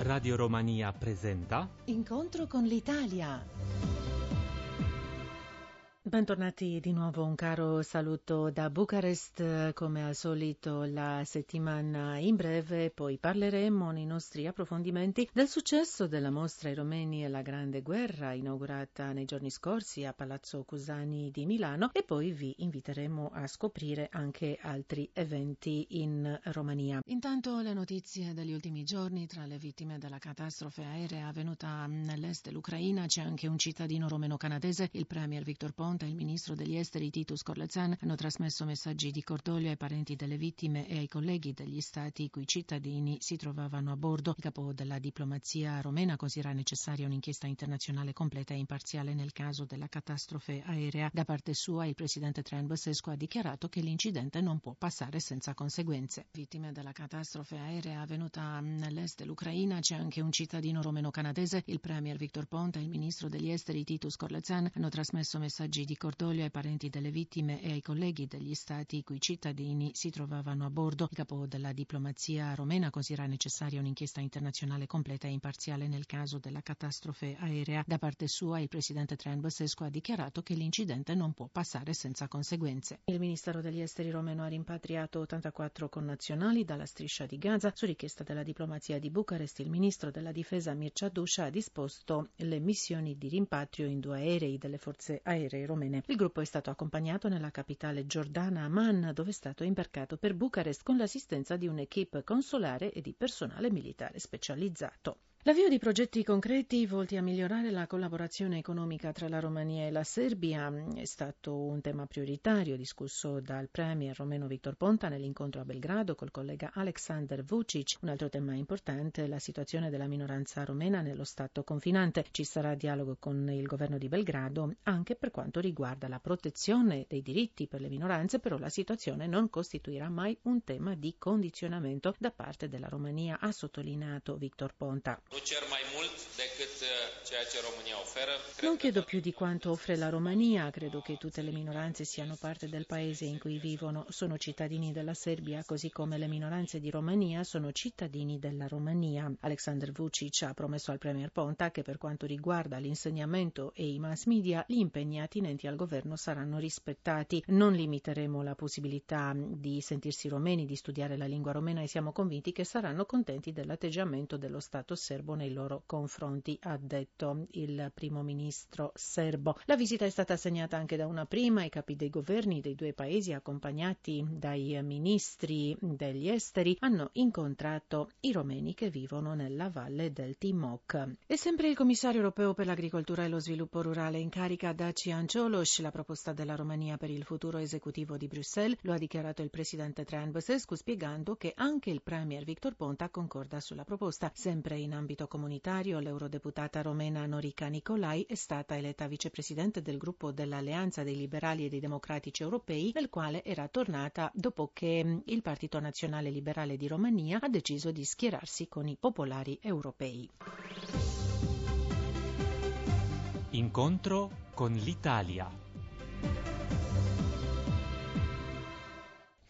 Radio Romania presenta Incontro con l'Italia. Bentornati di nuovo, un caro saluto da Bucarest, come al solito la settimana in breve, poi parleremo nei nostri approfondimenti del successo della mostra I Romeni e la Grande Guerra inaugurata nei giorni scorsi a Palazzo Cusani di Milano. E poi vi inviteremo a scoprire anche altri eventi in Romania. Intanto le notizie degli ultimi giorni. Tra le vittime della catastrofe aerea avvenuta nell'est dell'Ucraina c'è anche un cittadino romeno-canadese, il premier Victor Ponte e il ministro degli esteri Titus Corlezan hanno trasmesso messaggi di cordoglio ai parenti delle vittime e ai colleghi degli stati cui cittadini si trovavano a bordo. Il capo della diplomazia romena considera necessaria un'inchiesta internazionale completa e imparziale nel caso della catastrofe aerea. Da parte sua il presidente Traian Băsescu ha dichiarato che l'incidente non può passare senza conseguenze. Vittime della catastrofe aerea avvenuta nell'est dell'Ucraina c'è anche un cittadino romeno-canadese. Il premier Victor Ponta e il ministro degli esteri Titus Corlezan hanno trasmesso messaggi di cordoglio ai parenti delle vittime e ai colleghi degli stati cui cittadini si trovavano a bordo. Il capo della diplomazia romena considera necessaria un'inchiesta internazionale completa e imparziale nel caso della catastrofe aerea. Da parte sua il presidente Traian Băsescu ha dichiarato che l'incidente non può passare senza conseguenze. Il Ministero degli Esteri romeno ha rimpatriato 84 connazionali dalla striscia di Gaza. Su richiesta della diplomazia di Bucarest il ministro della difesa Mircea Dusha ha disposto le missioni di rimpatrio in due aerei delle forze aeree romene romene. Il gruppo è stato accompagnato nella capitale giordana Amman, dove è stato imbarcato per Bucarest con l'assistenza di un'equipe consolare e di personale militare specializzato. L'avvio di progetti concreti volti a migliorare la collaborazione economica tra la Romania e la Serbia è stato un tema prioritario discusso dal premier romeno Victor Ponta nell'incontro a Belgrado col collega Aleksandar Vucic. Un altro tema importante è la situazione della minoranza romena nello Stato confinante. Ci sarà dialogo con il governo di Belgrado anche per quanto riguarda la protezione dei diritti per le minoranze, però la situazione non costituirà mai un tema di condizionamento da parte della Romania, ha sottolineato Victor Ponta. Nu cer mai mult decât uh, ceea ce România oferă. Non chiedo più di quanto offre la Romania, credo che tutte le minoranze siano parte del paese in cui vivono, sono cittadini della Serbia, così come le minoranze di Romania sono cittadini della Romania. Alexander Vucic ha promesso al Premier Ponta che per quanto riguarda l'insegnamento e i mass media, gli impegni attinenti al governo saranno rispettati. Non limiteremo la possibilità di sentirsi romeni, di studiare la lingua romena e siamo convinti che saranno contenti dell'atteggiamento dello Stato serbo nei loro confronti, ha detto il primo ministro serbo. La visita è stata segnata anche da una prima ai capi dei governi dei due paesi accompagnati dai ministri degli esteri hanno incontrato i romeni che vivono nella valle del Timok. E sempre il commissario europeo per l'agricoltura e lo sviluppo rurale in carica Dacian Cioloș la proposta della Romania per il futuro esecutivo di Bruxelles, lo ha dichiarato il presidente Traian Băsescu spiegando che anche il premier Victor Ponta concorda sulla proposta. Sempre in ambito comunitario, l'eurodeputata romena Norica Nicolai è stata eletta vicepresidente del gruppo dell'Alleanza dei Liberali e dei Democratici Europei, nel quale era tornata dopo che il Partito Nazionale Liberale di Romania ha deciso di schierarsi con i popolari europei. Incontro con l'Italia.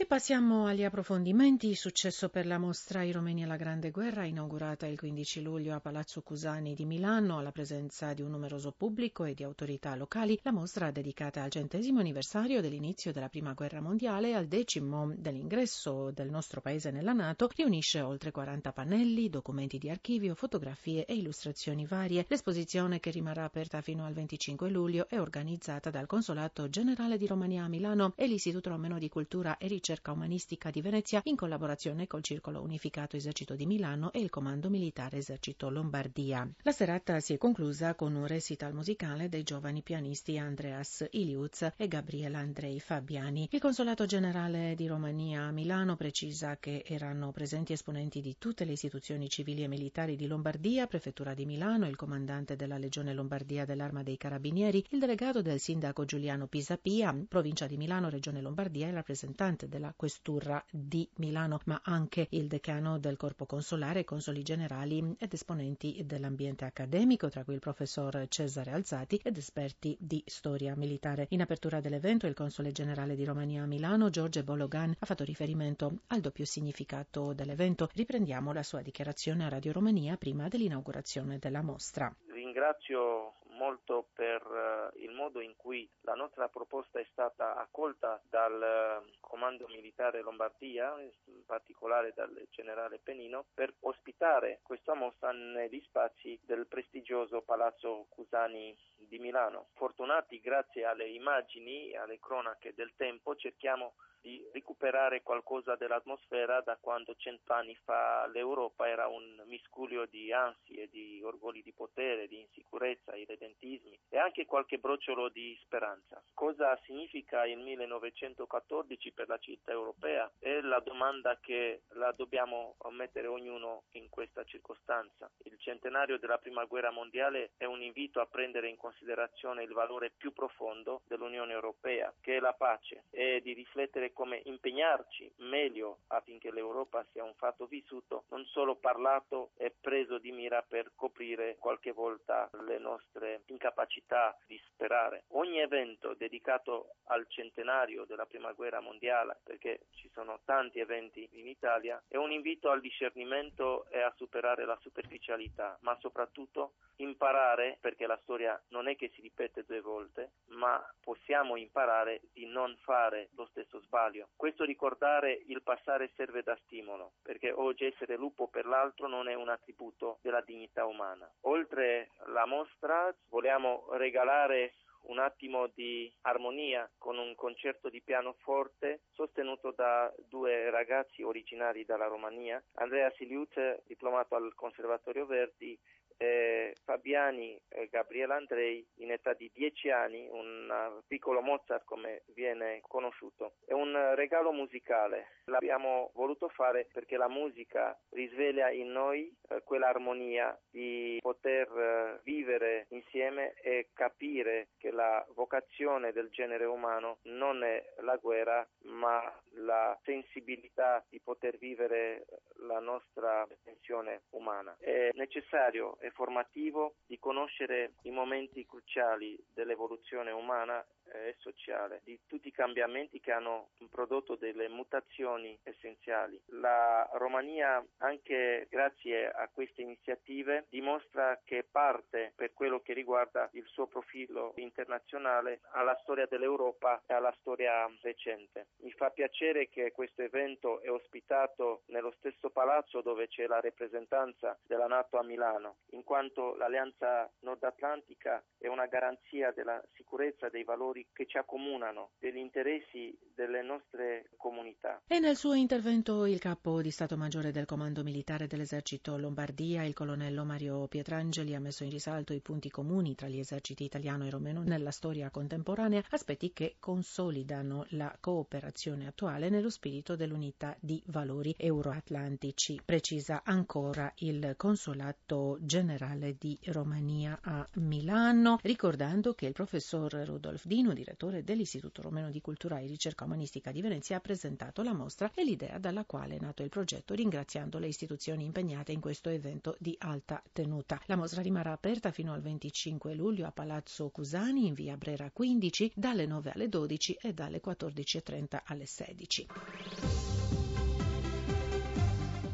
E passiamo agli approfondimenti. Successo per la mostra I Romeni alla Grande Guerra, inaugurata il 15 luglio a Palazzo Cusani di Milano, alla presenza di un numeroso pubblico e di autorità locali. La mostra, dedicata al centesimo anniversario dell'inizio della Prima Guerra Mondiale e al decimo dell'ingresso del nostro paese nella Nato, riunisce oltre 40 pannelli, documenti di archivio, fotografie e illustrazioni varie. L'esposizione, che rimarrà aperta fino al 25 luglio, è organizzata dal Consolato Generale di Romania a Milano e l'Istituto Romeno di Cultura e Ricerca ricerca umanistica di Venezia in collaborazione col Circolo Unificato Esercito di Milano e il Comando Militare Esercito Lombardia. La serata si è conclusa con un recital musicale dei giovani pianisti Andreas Iliuz e Gabriela Andrei Fabiani. Il Consolato Generale di Romania a Milano precisa che erano presenti esponenti di tutte le istituzioni civili e militari di Lombardia, Prefettura di Milano, il comandante della Legione Lombardia dell'Arma dei Carabinieri, il delegato del sindaco Giuliano Pisapia, provincia di Milano, Regione Lombardia e rappresentante della della Questura di Milano, ma anche il decano del Corpo Consolare, consoli generali ed esponenti dell'ambiente accademico, tra cui il professor Cesare Alzati ed esperti di storia militare. In apertura dell'evento il console generale di Romania a Milano, Giorgio Bologan, ha fatto riferimento al doppio significato dell'evento. Riprendiamo la sua dichiarazione a Radio Romania prima dell'inaugurazione della mostra. Ringrazio molto per uh, il modo in cui nostra proposta è stata accolta dal uh, Comando Militare Lombardia, in particolare dal generale Penino, per ospitare questa mostra negli spazi del prestigioso Palazzo Cusani di Milano. Fortunati grazie alle immagini e alle cronache del tempo cerchiamo di recuperare qualcosa dell'atmosfera da quando cent'anni fa l'Europa era un miscuglio di ansie, di orgogli di potere, di insicurezza, irredentismi e anche qualche brociolo di speranza. Cosa significa il 1914 per la città europea? È la domanda che la dobbiamo mettere ognuno in questa circostanza. Il centenario della Prima Guerra Mondiale è un invito a prendere in considerazione il valore più profondo dell'Unione Europea, che è la pace, e di riflettere come impegnarci meglio affinché l'Europa sia un fatto vissuto, non solo parlato e preso di mira per coprire qualche volta le nostre incapacità di sperare. Ogni evento dedicato al centenario della Prima Guerra Mondiale, perché ci sono tanti eventi in Italia, è un invito al discernimento e a superare la superficialità, ma soprattutto imparare, perché la storia non è che si ripete due volte, ma possiamo imparare di non fare lo stesso sbaglio. Questo ricordare il passare serve da stimolo, perché oggi essere lupo per l'altro non è un attributo della dignità umana. Oltre la mostra vogliamo regalare un attimo di armonia con un concerto di pianoforte sostenuto da due ragazzi originari dalla Romania, Andrea Siliut, diplomato al Conservatorio Verdi, eh, Fabiani e Gabriele Andrei in età di 10 anni, un piccolo Mozart come viene conosciuto. È un regalo musicale, l'abbiamo voluto fare perché la musica risveglia in noi eh, quell'armonia di poter eh, vivere insieme e capire che la vocazione del genere umano non è la guerra ma la sensibilità di poter vivere la nostra tensione umana. È necessario formativo di conoscere i momenti cruciali dell'evoluzione umana e sociale, di tutti i cambiamenti che hanno prodotto delle mutazioni essenziali. La Romania, anche grazie a queste iniziative, dimostra che parte, per quello che riguarda il suo profilo internazionale, alla storia dell'Europa e alla storia recente. Mi fa piacere che questo evento è ospitato nello stesso palazzo dove c'è la rappresentanza della Nato a Milano, in quanto l'Alleanza Nord Atlantica è una garanzia della sicurezza dei valori valori che ci accomunano, degli interessi delle nostre comunità. E nel suo intervento il capo di Stato Maggiore del Comando Militare dell'Esercito Lombardia, il colonnello Mario Pietrangeli, ha messo in risalto i punti comuni tra gli eserciti italiano e romeno nella storia contemporanea, aspetti che consolidano la cooperazione attuale nello spirito dell'unità di valori euroatlantici, precisa ancora il Consolato Generale di Romania a Milano, ricordando che il professor Rudolf Dino Martino, direttore dell'Istituto Romeno di Cultura e Ricerca Umanistica di Venezia, ha presentato la mostra e l'idea dalla quale è nato il progetto, ringraziando le istituzioni impegnate in questo evento di alta tenuta. La mostra rimarrà aperta fino al 25 luglio a Palazzo Cusani in via Brera 15 dalle 9 alle 12 e dalle 14.30 alle 16.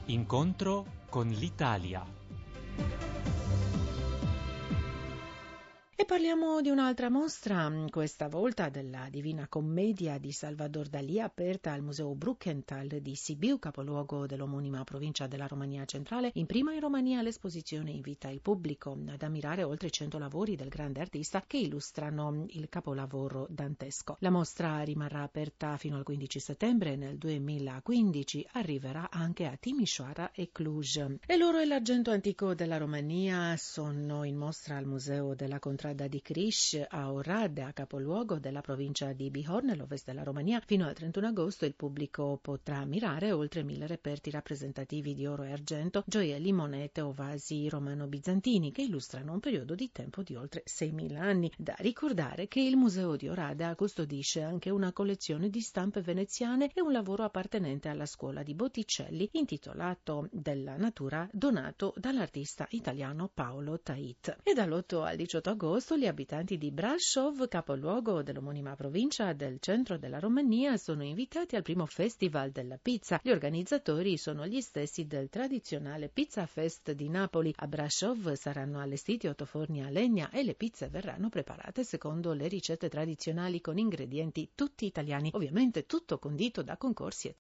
Incontro con l'Italia. E parliamo di un'altra mostra, questa volta della Divina Commedia di Salvador Dalì, aperta al Museo Bruckenthal di Sibiu, capoluogo dell'omonima provincia della Romania centrale. In prima in Romania l'esposizione invita il pubblico ad ammirare oltre 100 lavori del grande artista che illustrano il capolavoro dantesco. La mostra rimarrà aperta fino al 15 settembre nel 2015 arriverà anche a Timișoara e Cluj. E l'oro e l'argento antico della Romania sono in mostra al Museo della Contrada strada di Criș a Oradea, capoluogo della provincia di Bihor, nell'ovest della Romania. Fino al 31 agosto il pubblico potrà ammirare oltre mille reperti rappresentativi di oro e argento, gioielli, monete o vasi romano-bizantini che illustrano un periodo di tempo di oltre 6.000 anni. Da ricordare che il Museo di Oradea custodisce anche una collezione di stampe veneziane e un lavoro appartenente alla scuola di Botticelli intitolato Della natura donato dall'artista italiano Paolo Tait. E dall'8 al 18 agosto gli abitanti di Brasov, capoluogo dell'omonima provincia del centro della Romania, sono invitati al primo Festival della Pizza. Gli organizzatori sono gli stessi del tradizionale Pizza Fest di Napoli. A Brasov saranno allestiti otto forni a legna e le pizze verranno preparate secondo le ricette tradizionali con ingredienti tutti italiani, ovviamente tutto condito da concorsi e